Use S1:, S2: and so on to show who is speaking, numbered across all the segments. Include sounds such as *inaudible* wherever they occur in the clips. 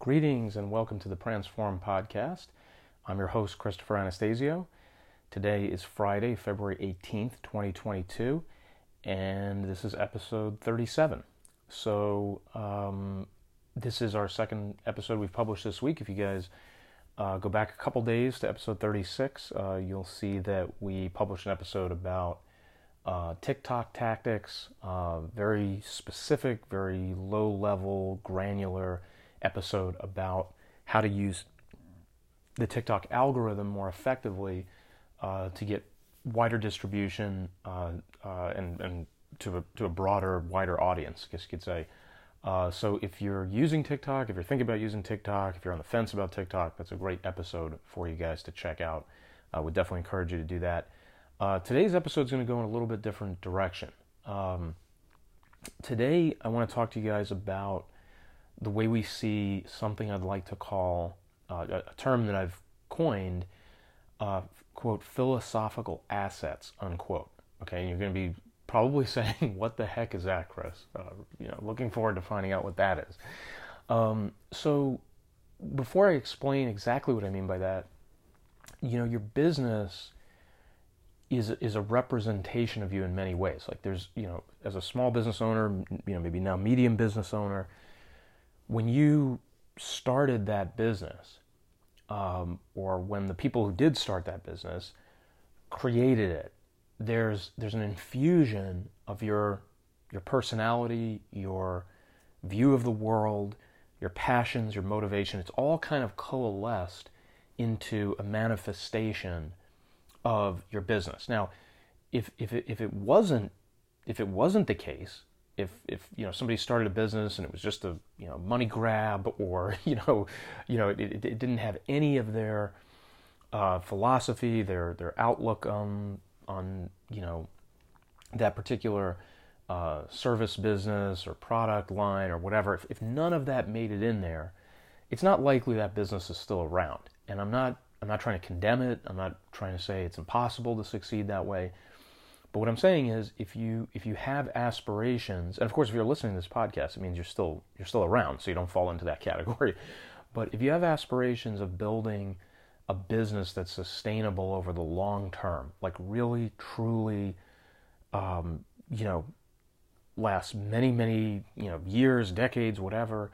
S1: Greetings and welcome to the Transform Podcast. I'm your host, Christopher Anastasio. Today is Friday, February 18th, 2022, and this is episode 37. So, um, this is our second episode we've published this week. If you guys uh, go back a couple days to episode 36, uh, you'll see that we published an episode about uh, TikTok tactics, uh, very specific, very low level, granular episode about how to use the TikTok algorithm more effectively uh, to get wider distribution uh, uh, and, and to, a, to a broader, wider audience, I guess you could say. Uh, so if you're using TikTok, if you're thinking about using TikTok, if you're on the fence about TikTok, that's a great episode for you guys to check out. I would definitely encourage you to do that. Uh, today's episode is going to go in a little bit different direction. Um, today, I want to talk to you guys about the way we see something I'd like to call uh, a term that I've coined, uh, quote, philosophical assets, unquote. Okay, and you're going to be probably *laughs* saying, "What the heck is that, Chris?" Uh, you know, looking forward to finding out what that is. Um, so, before I explain exactly what I mean by that, you know, your business is is a representation of you in many ways. Like there's, you know, as a small business owner, you know, maybe now medium business owner, when you started that business, um, or when the people who did start that business created it, there's there's an infusion of your your personality, your view of the world, your passions, your motivation. It's all kind of coalesced into a manifestation of your business. Now, if if it, if it wasn't if it wasn't the case, if if you know somebody started a business and it was just a you know money grab or *laughs* you know you know it, it, it didn't have any of their uh, philosophy their their outlook on on you know that particular uh, service business or product line or whatever if, if none of that made it in there it's not likely that business is still around. And I'm not I'm not trying to condemn it. I'm not trying to say it's impossible to succeed that way but what I'm saying is, if you if you have aspirations, and of course, if you're listening to this podcast, it means you're still you're still around, so you don't fall into that *laughs* category. But if you have aspirations of building a business that's sustainable over the long term, like really, truly, um, you know, lasts many, many, you know, years, decades, whatever,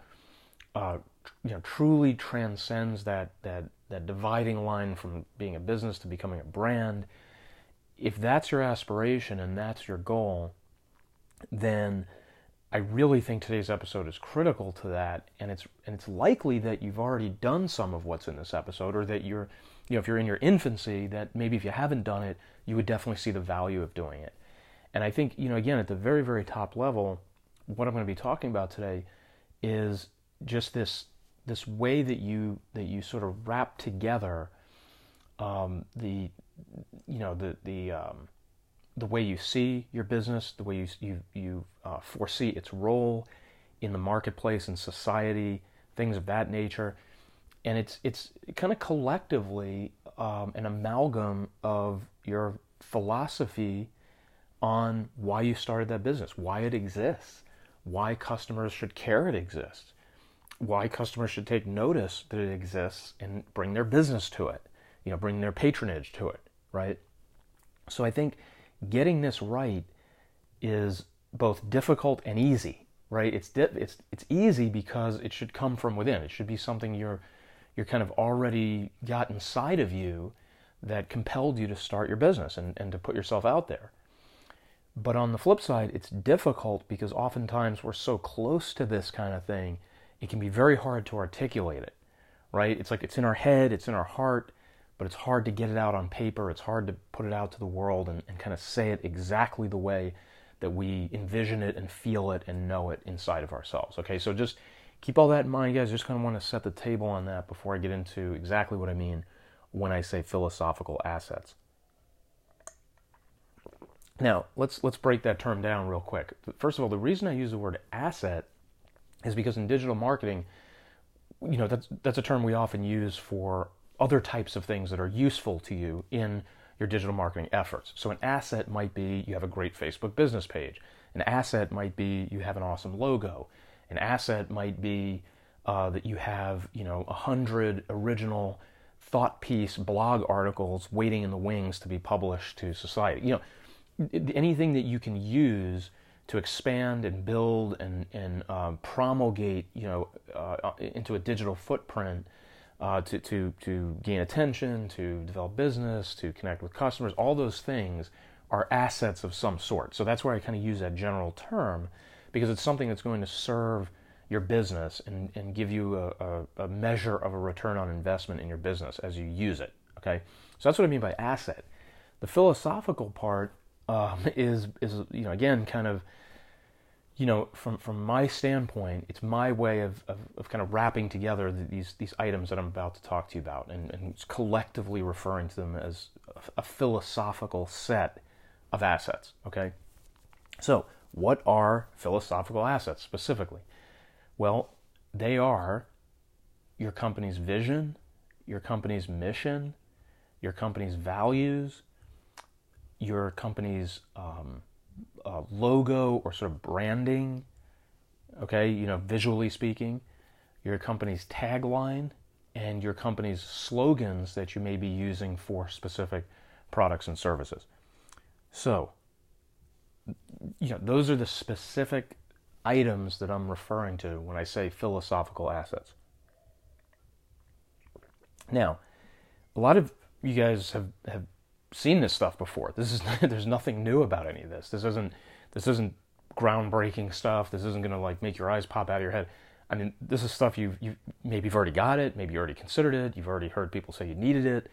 S1: uh, you know, truly transcends that that that dividing line from being a business to becoming a brand if that's your aspiration and that's your goal, then I really think today's episode is critical to that, and it's and it's likely that you've already done some of what's in this episode, or that you're, you know, if you're in your infancy, that maybe if you haven't done it, you would definitely see the value of doing it. And I think, you know, again, at the very very top level, what I'm going to be talking about today is just this this way that you that you sort of wrap together um, the you know the the um, the way you see your business, the way you you you uh, foresee its role in the marketplace and society, things of that nature, and it's it's kind of collectively um, an amalgam of your philosophy on why you started that business, why it exists, why customers should care it exists, why customers should take notice that it exists and bring their business to it, you know, bring their patronage to it right? So I think getting this right is both difficult and easy, right? It's di- it's it's easy because it should come from within. It should be something you're you're kind of already got inside of you that compelled you to start your business and, and to put yourself out there. But on the flip side, it's difficult because oftentimes we're so close to this kind of thing, it can be very hard to articulate it, right? It's like it's in our head, it's in our heart, but it's hard to get it out on paper. It's hard to put it out to the world and, and kind of say it exactly the way that we envision it and feel it and know it inside of ourselves. Okay, so just keep all that in mind, guys. Just kind of want to set the table on that before I get into exactly what I mean when I say philosophical assets. Now, let's let's break that term down real quick. First of all, the reason I use the word asset is because in digital marketing, you know, that's that's a term we often use for other types of things that are useful to you in your digital marketing efforts. So, an asset might be you have a great Facebook business page. An asset might be you have an awesome logo. An asset might be uh, that you have, you know, a hundred original thought piece blog articles waiting in the wings to be published to society. You know, anything that you can use to expand and build and and um, promulgate, you know, uh, into a digital footprint uh, to to to gain attention, to develop business, to connect with customers. All those things are assets of some sort. So that's where I kind of use that general term because it's something that's going to serve your business and, and give you a, a, a, measure of a return on investment in your business as you use it. Okay, so that's what I mean by asset. The philosophical part um, is is you know again kind of you know from from my standpoint, it's my way of, of, of kind of wrapping together these these items that I'm about to talk to you about and, and collectively referring to them as a, philosophical set of assets. Okay, so what are philosophical assets specifically? Well, they are your company's vision, your company's mission, your company's values, your company's um, uh, logo or sort of branding, okay, you know, visually speaking, your company's tagline, and your company's slogans that you may be using for specific products and services. So, you know, those are the specific items that I'm referring to when I say philosophical assets. Now, a lot of you guys have, have seen this stuff before. This is *laughs* there's nothing new about any of this. This isn't this isn't groundbreaking stuff. This isn't going to like make your eyes pop out of your head. I mean, this is stuff you've you maybe you've already got it, maybe you already considered it, you've already heard people say you needed it.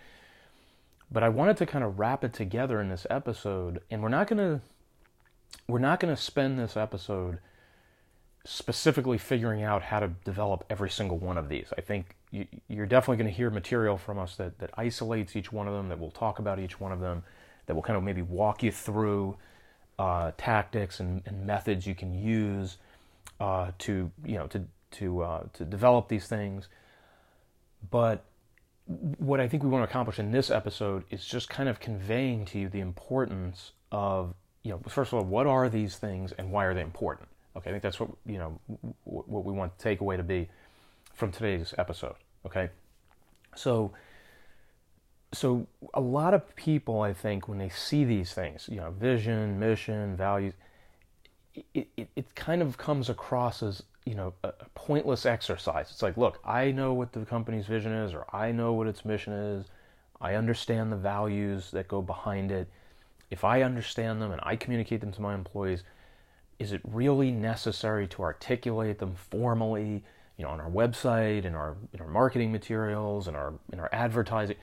S1: But I wanted to kind of wrap it together in this episode, and we're not to we're not to spend this episode specifically figuring out how to develop every single one of these. I think you, are definitely going to hear material from us that, that isolates each one of them, that will talk about each one of them, that will kind of maybe walk you through uh, tactics and, and, methods you can use uh, to you know to to uh, to develop these things. But what I think we want to accomplish in this episode is just kind of conveying to you the importance of you know first of all what are these things and why are they important Okay, I think that's what you know what we want the takeaway to be from today's episode. Okay, so so a lot of people, I think, when they see these things, you know, vision, mission, values, it, it, it kind of comes across as you know a, a pointless exercise. It's like, look, I know what the company's vision is, or I know what its mission is. I understand the values that go behind it. If I understand them and I communicate them to my employees, is it really necessary to articulate them formally, you know, on our website, in our in our marketing materials, in our in our advertising?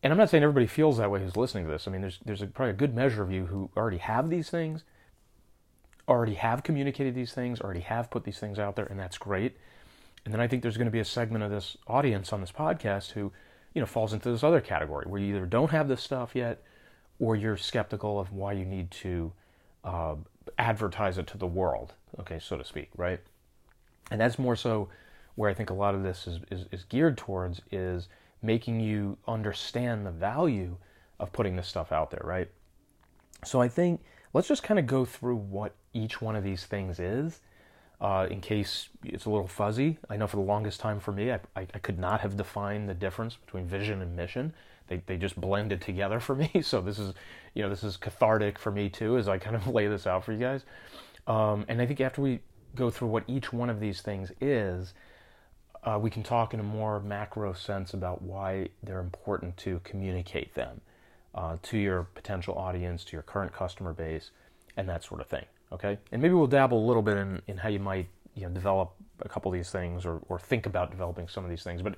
S1: And I'm not saying everybody feels that way who's listening to this. I mean, there's there's a, probably a good measure of you who already have these things, already have communicated these things, already have put these things out there, and that's great. And then I think there's going to be a segment of this audience on this podcast who, you know, falls into this other category where you either don't have this stuff yet, or you're skeptical of why you need to uh, advertise it to the world, okay, so to speak, right? And that's more so where I think a lot of this is, is, is geared towards is making you understand the value of putting this stuff out there, right? So I think let's just kind of go through what each one of these things is. Uh, in case it's a little fuzzy, I know for the longest time for me, I, I, I, could not have defined the difference between vision and mission. They, they just blended together for *laughs* me. So this is you know, this is cathartic for me too as I kind of *laughs* lay this out for you guys. Um, and I think after we go through what each one of these things is, uh, we can talk in a more macro sense about why they're important to communicate them uh, to your potential audience, to your current customer base, and that sort of thing. Okay, and maybe we'll dabble a little bit in, in how you might you know develop a couple of these things or, or think about developing some of these things. But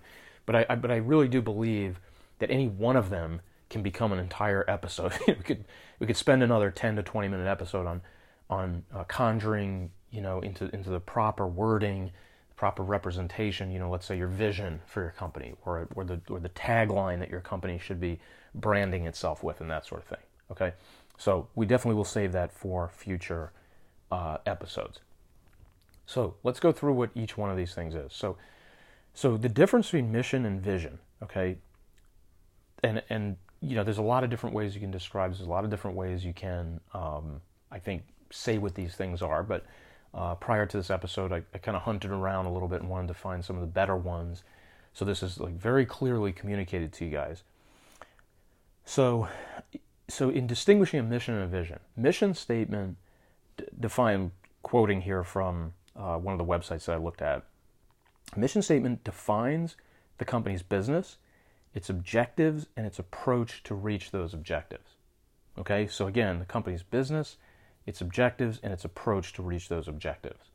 S1: but I, I but I really do believe that any one of them can become an entire episode. *laughs* we could we could spend another 10 to 20 minute episode on on uh, conjuring you know into into the proper wording, proper representation. You know, let's say your vision for your company or or the or the tagline that your company should be branding itself with and that sort of thing. Okay, so we definitely will save that for future uh, episodes. So let's go through what each one of these things is. So so the difference between mission and vision. Okay, and and you know, there's a lot of different ways you can describe. There's a lot of different ways you can, um, I think, say what these things are. But Uh, prior to this episode, I, I kind of hunted around a little bit and wanted to find some of the better ones. So this is like very clearly communicated to you guys. So, so in distinguishing a mission and a vision, mission statement d- define quoting here from uh, one of the websites that I looked at. Mission statement defines the company's business, its objectives, and its approach to reach those objectives. Okay, so again, the company's business, its objectives, and its approach to reach those objectives.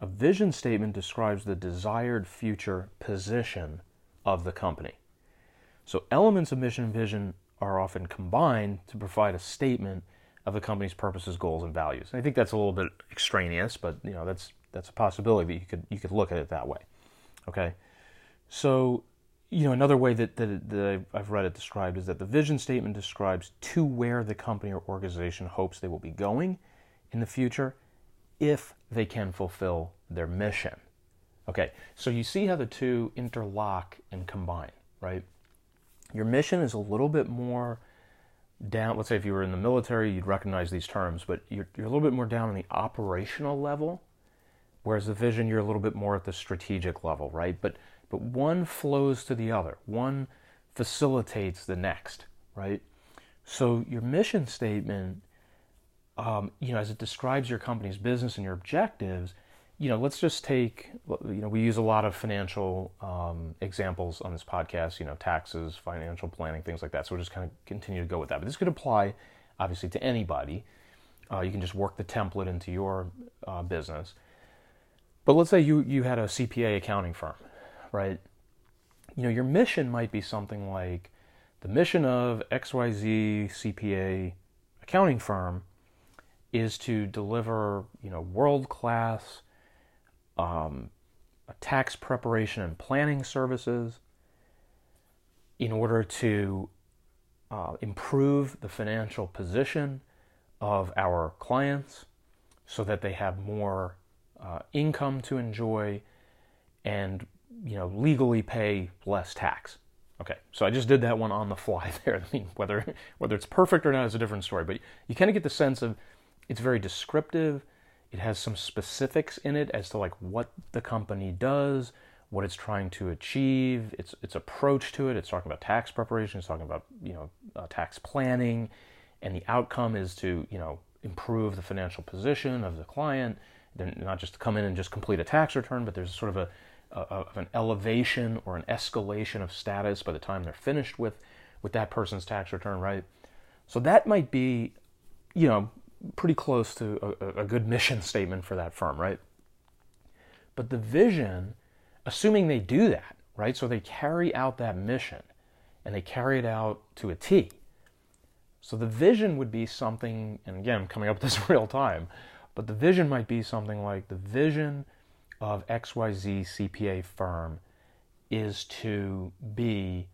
S1: A vision statement describes the desired future position of the company. So elements of mission and vision are often combined to provide a statement of the company's purposes, goals, and values. And I think that's a little bit extraneous, but you know that's that's a possibility that you could you could look at it that way. Okay, so you know another way that that, that I've read it described is that the vision statement describes to where the company or organization hopes they will be going in the future if they can fulfill their mission. Okay, so you see how the two interlock and combine, right? Your mission is a little bit more down. Let's say if you were in the military, you'd recognize these terms, but you're, you're a little bit more down on the operational level, whereas the vision, you're a little bit more at the strategic level, right? But but one flows to the other. One facilitates the next, right? So your mission statement um, you know, as it describes your company's business and your objectives, you know, let's just take, you know, we use a lot of financial um, examples on this podcast, you know, taxes, financial planning, things like that. So we'll just kind of continue to go with that. But this could apply, obviously, to anybody. Uh, you can just work the template into your uh, business. But let's say you, you had a CPA accounting firm, right? You know, your mission might be something like the mission of XYZ CPA accounting firm is to deliver, you know, world class um, tax preparation and planning services in order to uh, improve the financial position of our clients so that they have more uh, income to enjoy and you know legally pay less tax okay so i just did that one on the fly *laughs* there i mean whether whether it's perfect or not is a different story but you kind of get the sense of it's very descriptive. It has some specifics in it as to like what the company does, what it's trying to achieve, its its approach to it. It's talking about tax preparation. It's talking about you know uh, tax planning, and the outcome is to you know improve the financial position of the client. Then not just to come in and just complete a tax return, but there's sort of a, a of an elevation or an escalation of status by the time they're finished with with that person's tax return, right? So that might be, you know, pretty close to a, a good mission statement for that firm, right? But the vision, assuming they do that, right? So they carry out that mission and they carry it out to a T. So the vision would be something, and again, I'm coming up with this *laughs* real time, but the vision might be something like the vision of XYZ CPA firm is to be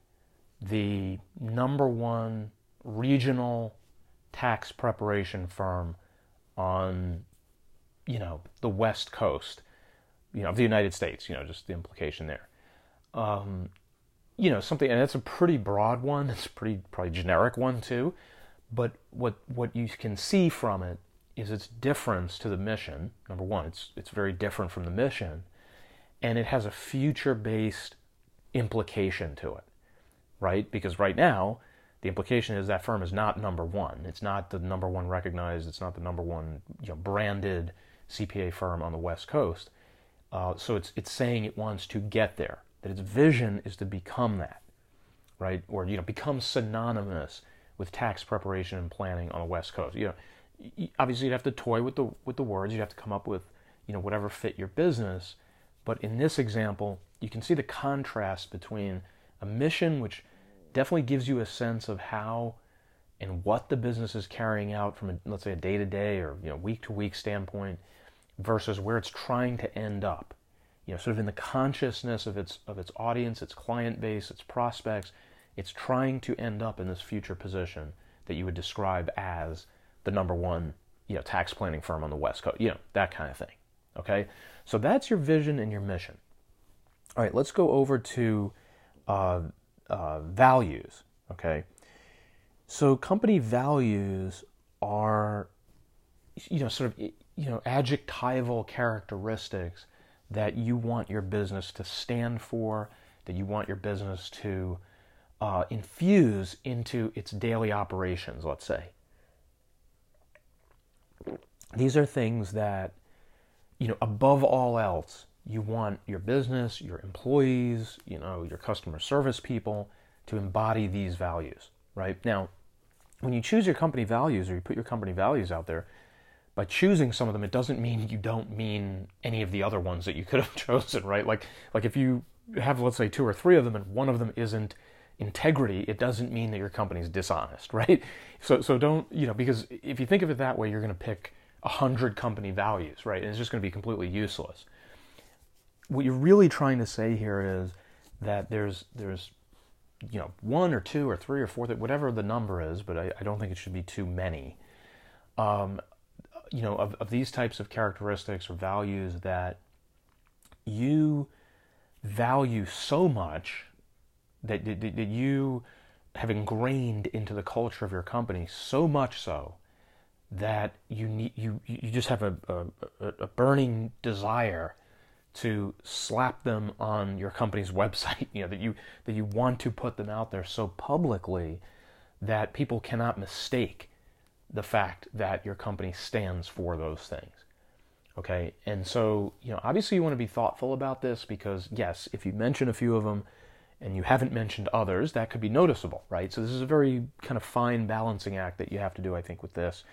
S1: the number one regional tax preparation firm on, you know, the West Coast, you know, of the United States. You know, just the implication there. Um, you know, something, and it's a pretty broad one. It's a pretty probably generic one too. But what what you can see from it is its difference to the mission. Number one, it's it's very different from the mission, and it has a future based implication to it, right? Because right now the implication is that firm is not number one. It's not the number one recognized. It's not the number one you know, branded CPA firm on the West Coast. Uh, so it's it's saying it wants to get there. That its vision is to become that, right? Or you know, become synonymous with tax preparation and planning on the West Coast. You know, obviously you'd have to toy with the with the words. You'd have to come up with you know whatever fit your business. But in this example, you can see the contrast between a mission which definitely gives you a sense of how and what the business is carrying out from a, let's say a day to day or you know week to week standpoint versus where it's trying to end up you know sort of in the consciousness of its of its audience its client base its prospects it's trying to end up in this future position that you would describe as the number one you know tax planning firm on the west coast you know that kind of thing okay so that's your vision and your mission all right let's go over to uh, uh, values. Okay, so company values are, you know, sort of, you know, adjectival characteristics that you want your business to stand for, that you want your business to uh, infuse into its daily operations, let's say. These are things that, you know, above all else, you want your business, your employees, you know, your customer service people to embody these values, right? Now, when you choose your company values or you put your company values out there, by choosing some of them, it doesn't mean you don't mean any of the other ones that you could have *laughs* chosen, right? Like, like if you have, let's say, two or three of them and one of them isn't integrity, it doesn't mean that your company's dishonest, *laughs* right? So, so don't, you know, because if you think of it that way, you're going to pick a hundred company values, right? And it's just going to be completely useless. What you're really trying to say here is that there's, there's, you know, one or two or three or four, whatever the number is, but I, I don't think it should be too many. Um, you know, of, of these types of characteristics or values that you value so much that, that, that you have ingrained into the culture of your company so much so that you need you you just have a, a, a burning desire to slap them on your company's *laughs* website you know that you that you want to put them out there so publicly that people cannot mistake the fact that your company stands for those things. Okay? And so you know obviously you want to be thoughtful about this because yes if you mention a few of them and you haven't mentioned others, that could be noticeable, right? So this is a very kind of fine balancing act that you have to do, I think, with this.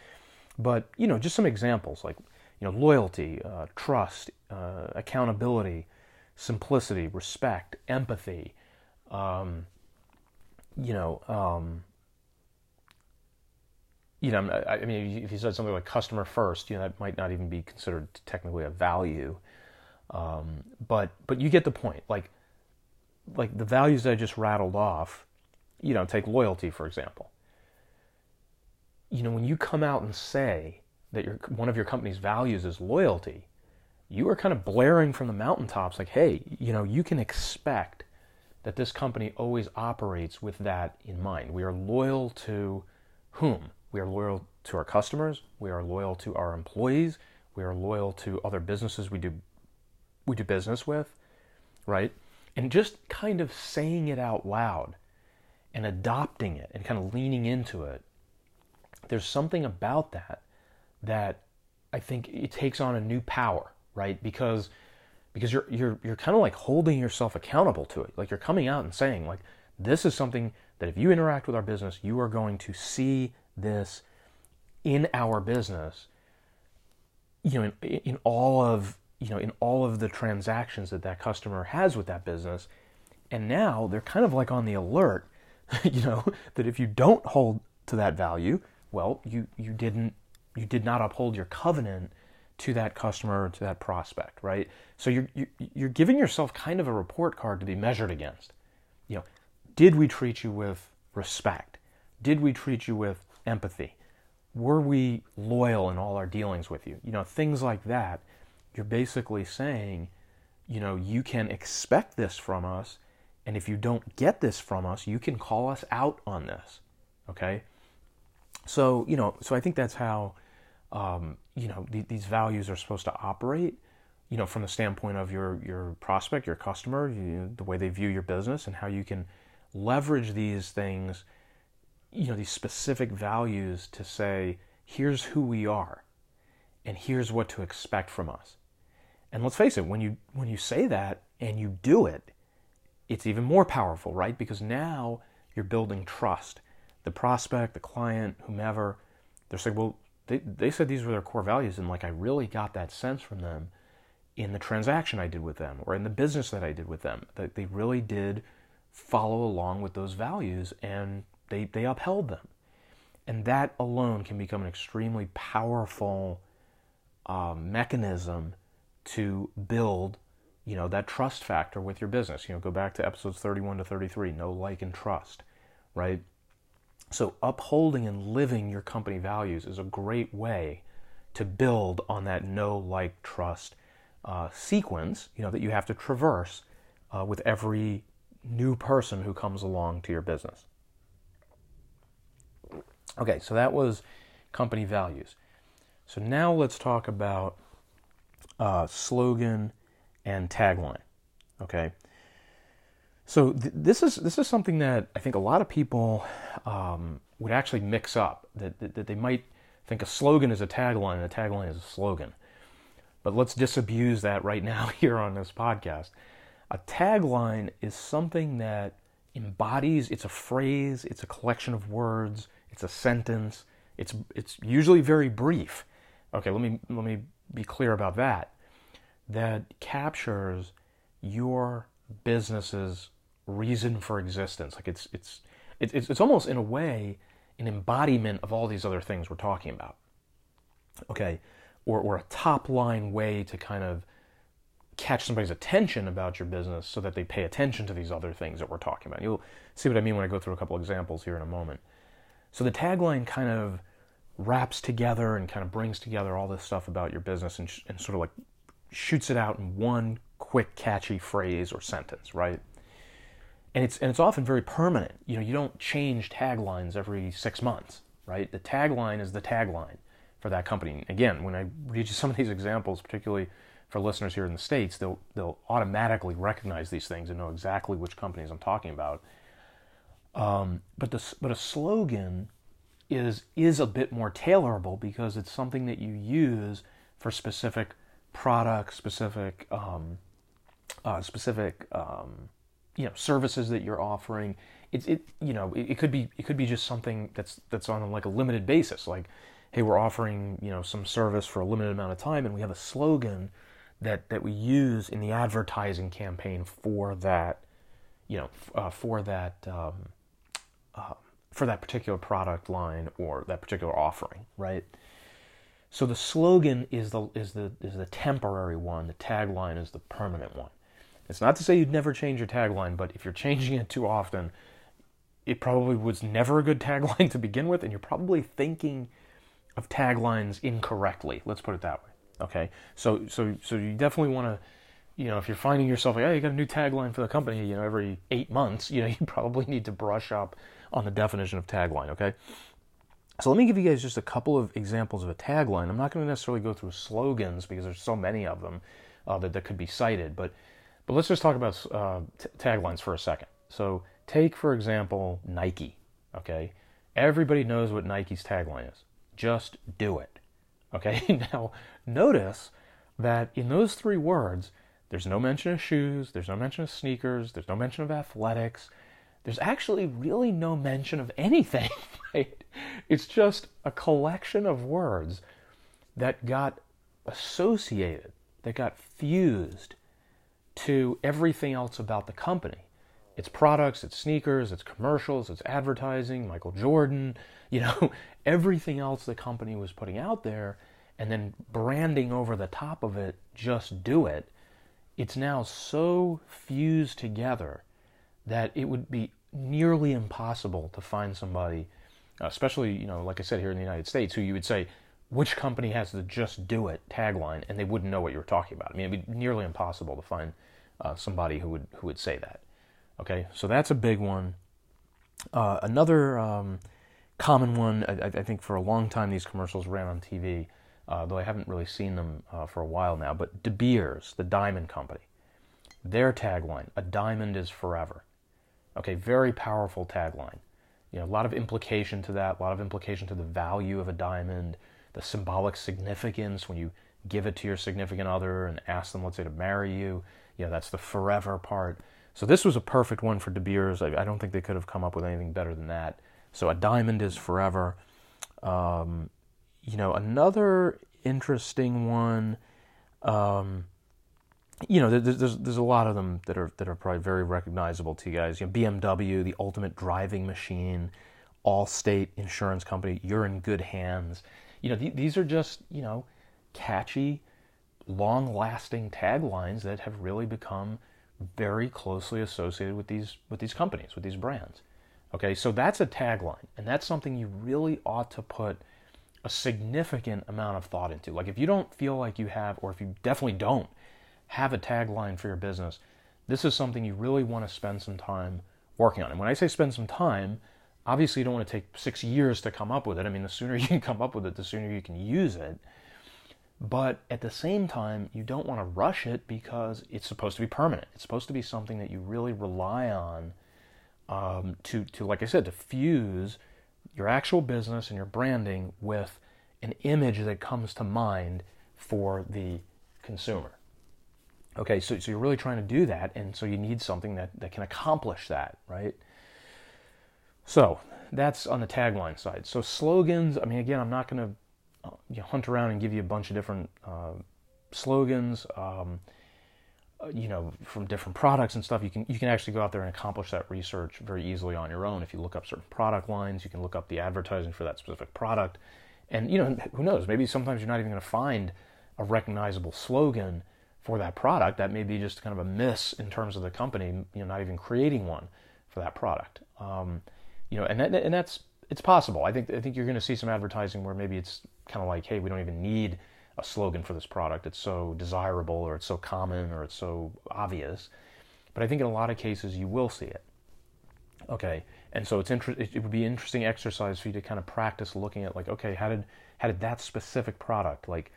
S1: But you know, just some examples like you know, loyalty, uh, trust, uh, accountability, simplicity, respect, empathy. Um, you know, um, you know, I, mean, if you said something like customer first, you know, that might not even be considered technically a value. Um, but but you get the point. Like like the values I just rattled off, you know, take loyalty for example. You know, when you come out and say that your one of your company's values is loyalty, you are kind of blaring from the mountaintops like, hey, you know, you can expect that this company always operates with that in mind. We are loyal to whom? We are loyal to our customers, we are loyal to our employees, we are loyal to other businesses we do we do business with, right? And just kind of saying it out loud and adopting it and kind of leaning into it, there's something about that that I think it takes on a new power, right? Because because you're you're you're kind of like holding yourself accountable to it. Like you're coming out and saying like this is something that if you interact with our business, you are going to see this in our business. You know, in, in all of you know, in all of the transactions that that customer has with that business. And now they're kind of like on the alert, *laughs* you know, that if you don't hold to that value, well, you, you didn't, you did not uphold your covenant to that customer, to that prospect, right? So you're, you're giving yourself kind of a report card to be measured against. You know, did we treat you with respect? Did we treat you with empathy? Were we loyal in all our dealings with you? You know, things like that you're basically saying, you know, you can expect this from us, and if you don't get this from us, you can call us out on this. Okay? So, you know, so I think that's how, um, you know, th- these values are supposed to operate, you know, from the standpoint of your, your prospect, your customer, you, the way they view your business, and how you can leverage these things, you know, these specific values to say, here's who we are, and here's what to expect from us. And let's face it, when you when you say that and you do it, it's even more powerful, right? Because now you're building trust. The prospect, the client, whomever, they're saying, well, they, they said these were their core values, and like I really got that sense from them in the transaction I did with them or in the business that I did with them. That they really did follow along with those values and they, they upheld them. And that alone can become an extremely powerful uh, mechanism to build you know that trust factor with your business. You know go back to episodes 31 to 33 know like and trust right? So upholding and living your company values is a great way to build on that know like trust uh, sequence you know that you have to traverse uh, with every new person who comes along to your business. Okay so that was company values. So now let's talk about uh, slogan and tagline. Okay. So th- this is this is something that I think a lot of people um, would actually mix up. That, that, that they might think a slogan is a tagline and a tagline is a slogan. But let's disabuse that right now *laughs* here on this podcast. A tagline is something that embodies. It's a phrase. It's a collection of words. It's a sentence. It's it's usually very brief. Okay, let me let me be clear about that. That captures your business's reason for existence. Like it's it's it's it's almost in a way an embodiment of all these other things we're talking about. Okay, or or a top line way to kind of catch somebody's attention about your business so that they pay attention to these other things that we're talking about. You'll see what I mean when I go through a couple examples here in a moment. So the tagline kind of wraps together and kind of brings together all this stuff about your business and, sh- and sort of like shoots it out in one quick catchy phrase or sentence, right? And it's and it's often very permanent. You know, you don't change taglines every 6 months, right? The tagline is the tagline for that company. Again, when I read you *laughs* some of these examples, particularly for listeners here in the states, they'll they'll automatically recognize these things and know exactly which companies I'm talking about. Um, but the but a slogan is is a bit more tailorable because it's something that you use for specific products, specific um, uh, specific um, you know services that you're offering. It's it you know it, it, could be it could be just something that's that's on like a limited basis. Like, hey, we're offering you know some service for a limited amount of time, and we have a slogan that that we use in the advertising campaign for that you know uh, for that um, uh, for that particular product line or that particular offering, right? So the slogan is the is the is the temporary one. The tagline is the permanent one. It's not to say you'd never change your tagline, but if you're changing it too often, it probably was never a good *laughs* tagline to begin with, and you're probably thinking of taglines incorrectly. Let's put it that way. Okay, so so so you definitely want to, you know, if you're finding yourself like, oh, you got a new tagline for the company, you know, every eight months, you know, *laughs* you probably need to brush up on the definition of tagline. Okay, so let me give you guys just a couple of examples of a tagline. I'm not going to necessarily go through slogans because there's so many of them uh, that that could be cited, but but let's just talk about uh, t- taglines for a second. So take for example Nike. Okay, everybody knows what Nike's tagline is. Just do it. Okay, *laughs* now notice that in those three words, there's no mention of shoes, there's no mention of sneakers, there's no mention of athletics, there's actually really no mention of anything, *laughs* right? It's just a collection of words that got associated, that got fused to everything else about the company. Its products, its sneakers, its commercials, its advertising, Michael Jordan, *laughs* you know, everything else the company was putting out there and then branding over the top of it, just do it. It's now so fused together that it would be nearly impossible to find somebody, especially, you know, like I said here in the United States, who you would say, which company has the just do it tagline, and they wouldn't know what you were talking about. I mean, it'd be nearly impossible to find uh, somebody who would who would say that. Okay, so that's a big one. Uh, another um, common one, I, I, think for a long time these commercials ran on TV, uh, though I haven't really seen them uh, for a while now. But De Beers, the diamond company, their tagline, "A diamond is forever." Okay, very powerful tagline. You know, a lot of implication to that, a lot of implication to the value of a diamond, the symbolic significance when you give it to your significant other and ask them, let's say, to marry you. You know, that's the forever part. So this was a perfect one for De Beers. I, I don't think they could have come up with anything better than that. So a diamond is forever. Um, you know, another interesting one. Um, you know, there's, there's, there's a lot of them that are that are probably very recognizable to you guys. You know, BMW, the ultimate driving machine, Allstate Insurance Company, you're in good hands. You know, th- these are just you know catchy, long-lasting taglines that have really become very closely associated with these with these companies, with these brands. Okay, so that's a tagline, and that's something you really ought to put a significant amount of thought into. Like if you don't feel like you have, or if you definitely don't have a tagline for your business, this is something you really want to spend some time working on. And when I say spend some time, Obviously, you don't want to take six years to come up with it. I mean, the sooner *laughs* you can come up with it, the sooner you can use it. But at the same time, you don't want to rush it because it's supposed to be permanent. It's supposed to be something that you really rely on um, to, to, like I said, to fuse your actual business and your branding with an image that comes to mind for the consumer. Okay, so, so you're really trying to do that, and so you need something that, that can accomplish that, right? So that's on the tagline side. So slogans, I mean, again, I'm not going to uh, you know, hunt around and give you a bunch of different uh, slogans. Um, uh, you know, from different products and stuff, you can you can actually go out there and accomplish that research very easily on your own. If you look up certain product lines, you can look up the advertising for that specific product, and you know, who knows? Maybe sometimes you're not even going to find a recognizable slogan for that product. That may be just kind of a miss in terms of the company, you know, not even creating one for that product. Um, you know, and that, and that's it's possible. I think I think you're going to see some advertising where maybe it's kind of like, hey, we don't even need a slogan for this product. It's so desirable, or it's so common, or it's so obvious. But I think in a lot of cases you will see it. Okay, and so it's inter- it would be an interesting exercise for you to kind of practice looking at like, okay, how did how did that specific product, like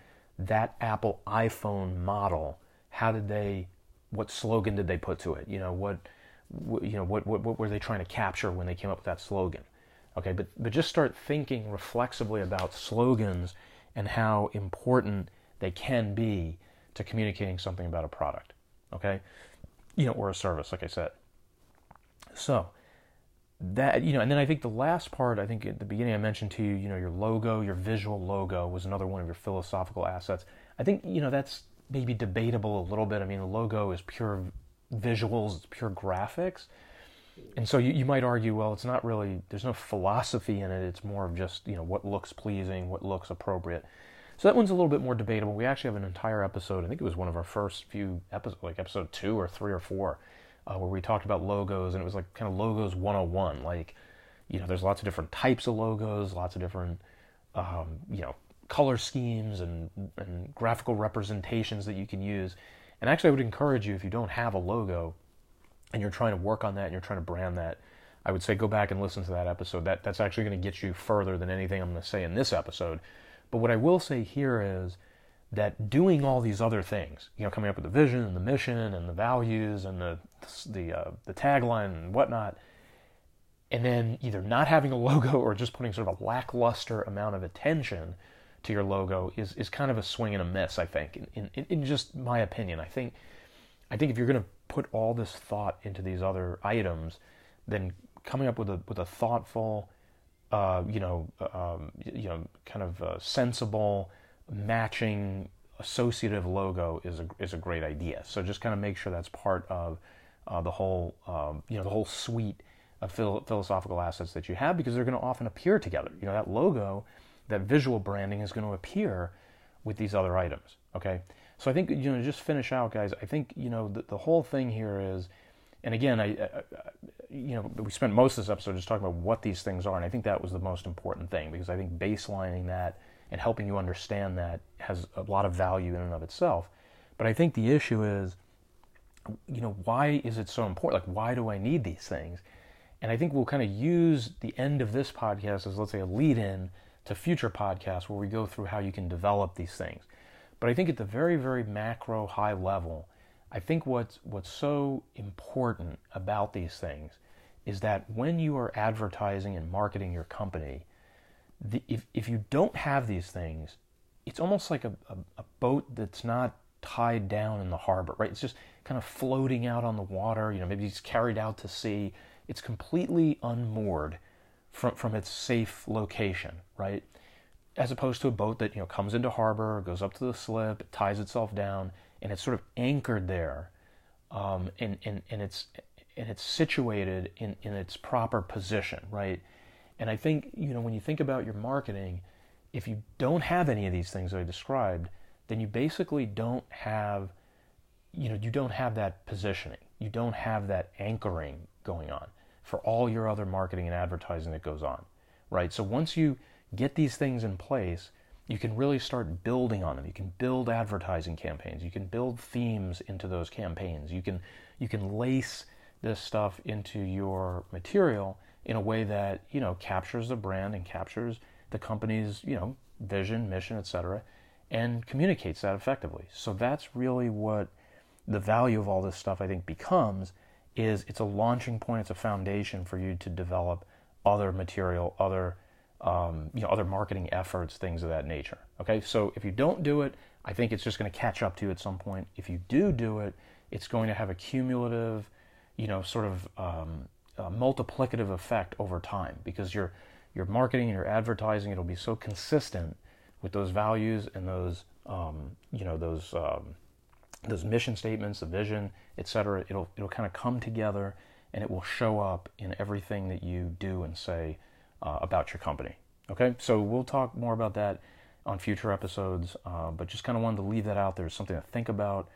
S1: that Apple iPhone model, how did they, what slogan did they put to it? You know what, you know what, what what were they trying to capture when they came up with that slogan? Okay, but but just start thinking reflexively about slogans and how important they can be to communicating something about a product. Okay, you know, or a service, like I said. So that you know and then i think the last part i think at the beginning i mentioned to you you know your logo your visual logo was another one of your philosophical assets. I think you know that's maybe debatable a little bit. I mean the logo is pure visuals it's pure graphics. And so you, you might argue well it's not really there's no philosophy in it. It's more of just you know what looks pleasing what looks appropriate. So that one's a little bit more debatable. We actually have an entire episode i think it was one of our first few episodes like episode two or three or four uh, where we talked about logos, and it was like kind of logos 101. Like, you know, there's lots of different types of logos, lots of different, um, you know, color schemes and, and graphical representations that you can use. And actually, I would encourage you if you don't have a logo and you're trying to work on that and you're trying to brand that, I would say go back and listen to that episode. That that's actually going to get you further than anything I'm going to say in this episode. But what I will say here is that doing all these other things, you know, coming up with the vision and the mission and the values and the the uh, the tagline and whatnot, and then either not having a logo or just putting sort of a lackluster amount of attention to your logo is is kind of a swing and a miss. I think, in, in, in just my opinion, I think I think if you're going to put all this thought into these other items, then coming up with a with a thoughtful, uh, you know, um, you know, kind of uh, sensible matching associative logo is a is a great idea. So just kind of make sure that's part of uh, the whole um, you know the whole suite of phil- philosophical assets that you have because they're going to often appear together. You know that logo, that visual branding is going to appear with these other items. Okay, so I think you know just finish out, guys. I think you know the, the whole thing here is, and again, I, I, you know we spent most of this episode just talking about what these things are, and I think that was the most important thing because I think baselining that and helping you understand that has a lot of value in and of itself. But I think the issue is, you know, why is it so important? Like, why do I need these things? And I think we'll kind of use the end of this podcast as, let's say, a lead in to future podcasts where we go through how you can develop these things. But I think at the very, very macro high level, I think what's, what's so important about these things is that when you are advertising and marketing your company, the, if, if you don't have these things, it's almost like a, a, a boat that's not tied down in the harbor, right? It's just kind of floating out on the water. You know, maybe it's carried out to sea. It's completely unmoored from from its safe location, right? As opposed to a boat that you know comes into harbor, goes up to the slip, it ties itself down, and it's sort of anchored there, um, and and and it's and it's situated in in its proper position, right? And I think, you know, when you think about your marketing, if you don't have any of these things I described, then you basically don't have, you know, you don't have that positioning. You don't have that anchoring going on for all your other marketing and advertising that goes on, right? So once you get these things in place, you can really start building on them. You can build advertising campaigns. You can build themes into those campaigns. You can you can lace this stuff into your material in a way that you know captures the brand and captures the company's you know vision, mission, etc., and communicates that effectively. So that's really what the value of all this stuff I think becomes is it's a launching point, it's a foundation for you to develop other material, other um, you know other marketing efforts, things of that nature. Okay, so if you don't do it, I think it's just going to catch up to you at some point. If you do do it, it's going to have a cumulative, you know, sort of um, multiplicative effect over time because your your marketing and your advertising it'll be so consistent with those values and those um, you know those um, those mission statements, the vision, etc. It'll it'll kind of come together and it will show up in everything that you do and say uh, about your company. Okay, so we'll talk more about that on future episodes, uh, but just kind of wanted to leave that out there as something to think about,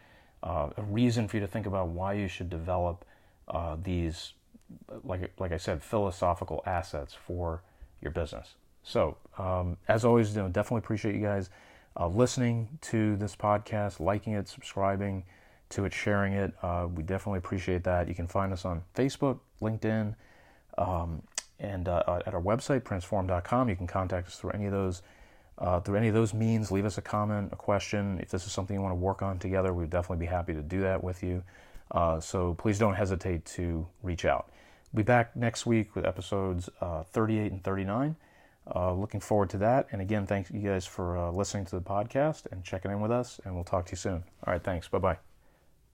S1: uh, a reason for you to think about why you should develop uh, these, like like I said, philosophical assets for your business. So, um, as always, you know, definitely appreciate you guys uh, listening to this podcast, liking it, subscribing to it, sharing it. Uh, we definitely appreciate that. You can find us on Facebook, LinkedIn, um, and uh, at our website, princeforum.com. You can contact us through any of those. Uh, through any of those means, leave us a comment, a question. If this is something you want to work on together, we'd definitely be happy to do that with you. Uh, so please don't hesitate to reach out. We'll be back next week with episodes uh, 38 and 39. Uh, looking forward to that. And again, thank you guys for uh, listening to the podcast and checking in with us. And we'll talk to you soon. All right, thanks. Bye bye.